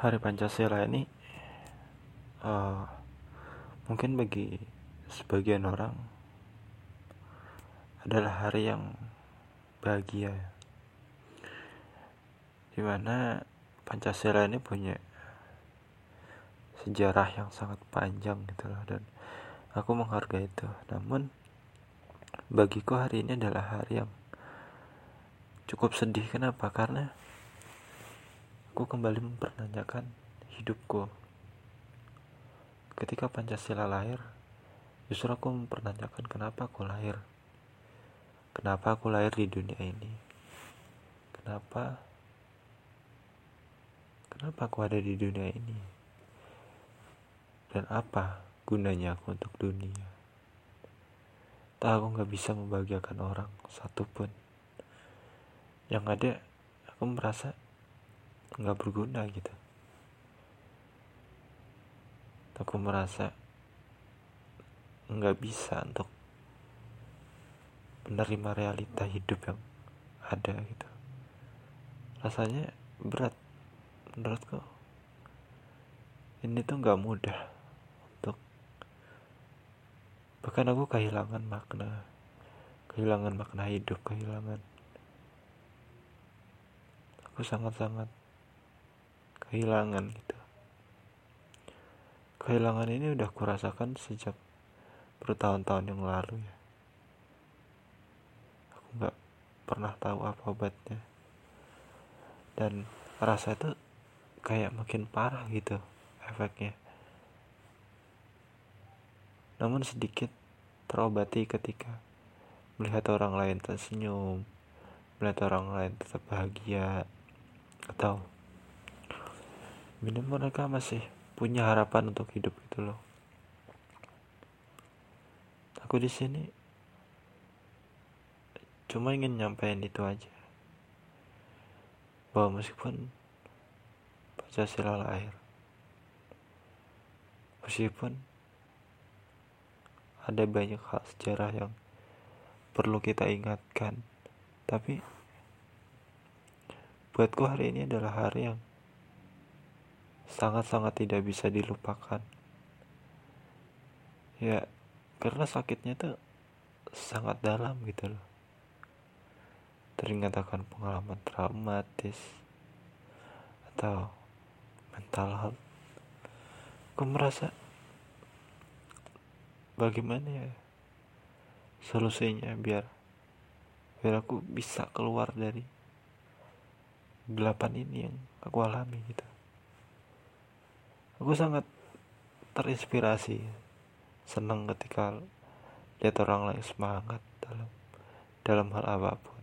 Hari Pancasila ini uh, mungkin bagi sebagian orang adalah hari yang bahagia. Di mana Pancasila ini punya sejarah yang sangat panjang gitu loh dan aku menghargai itu. Namun bagiku hari ini adalah hari yang cukup sedih. Kenapa? Karena aku kembali mempertanyakan hidupku. Ketika Pancasila lahir, justru aku mempertanyakan kenapa aku lahir. Kenapa aku lahir di dunia ini? Kenapa? Kenapa aku ada di dunia ini? Dan apa gunanya aku untuk dunia? Tak aku nggak bisa membahagiakan orang satupun. Yang ada, aku merasa nggak berguna gitu. Aku merasa nggak bisa untuk menerima realita hidup yang ada gitu. Rasanya berat menurutku. Ini tuh nggak mudah untuk bahkan aku kehilangan makna kehilangan makna hidup kehilangan. Aku sangat-sangat kehilangan gitu. Kehilangan ini udah kurasakan sejak bertahun-tahun yang lalu ya. Aku nggak pernah tahu apa obatnya. Dan rasa itu kayak makin parah gitu efeknya. Namun sedikit terobati ketika melihat orang lain tersenyum melihat orang lain tetap bahagia atau Minimal mereka masih punya harapan untuk hidup gitu loh. Aku di sini cuma ingin nyampein itu aja. Bahwa meskipun Pancasila lahir, meskipun ada banyak hal sejarah yang perlu kita ingatkan, tapi buatku hari ini adalah hari yang sangat-sangat tidak bisa dilupakan. Ya karena sakitnya tuh sangat dalam gitu loh. Teringat akan pengalaman traumatis atau mental health. Aku merasa bagaimana ya solusinya biar biar aku bisa keluar dari delapan ini yang aku alami gitu aku sangat terinspirasi senang ketika lihat orang lain semangat dalam dalam hal apa pun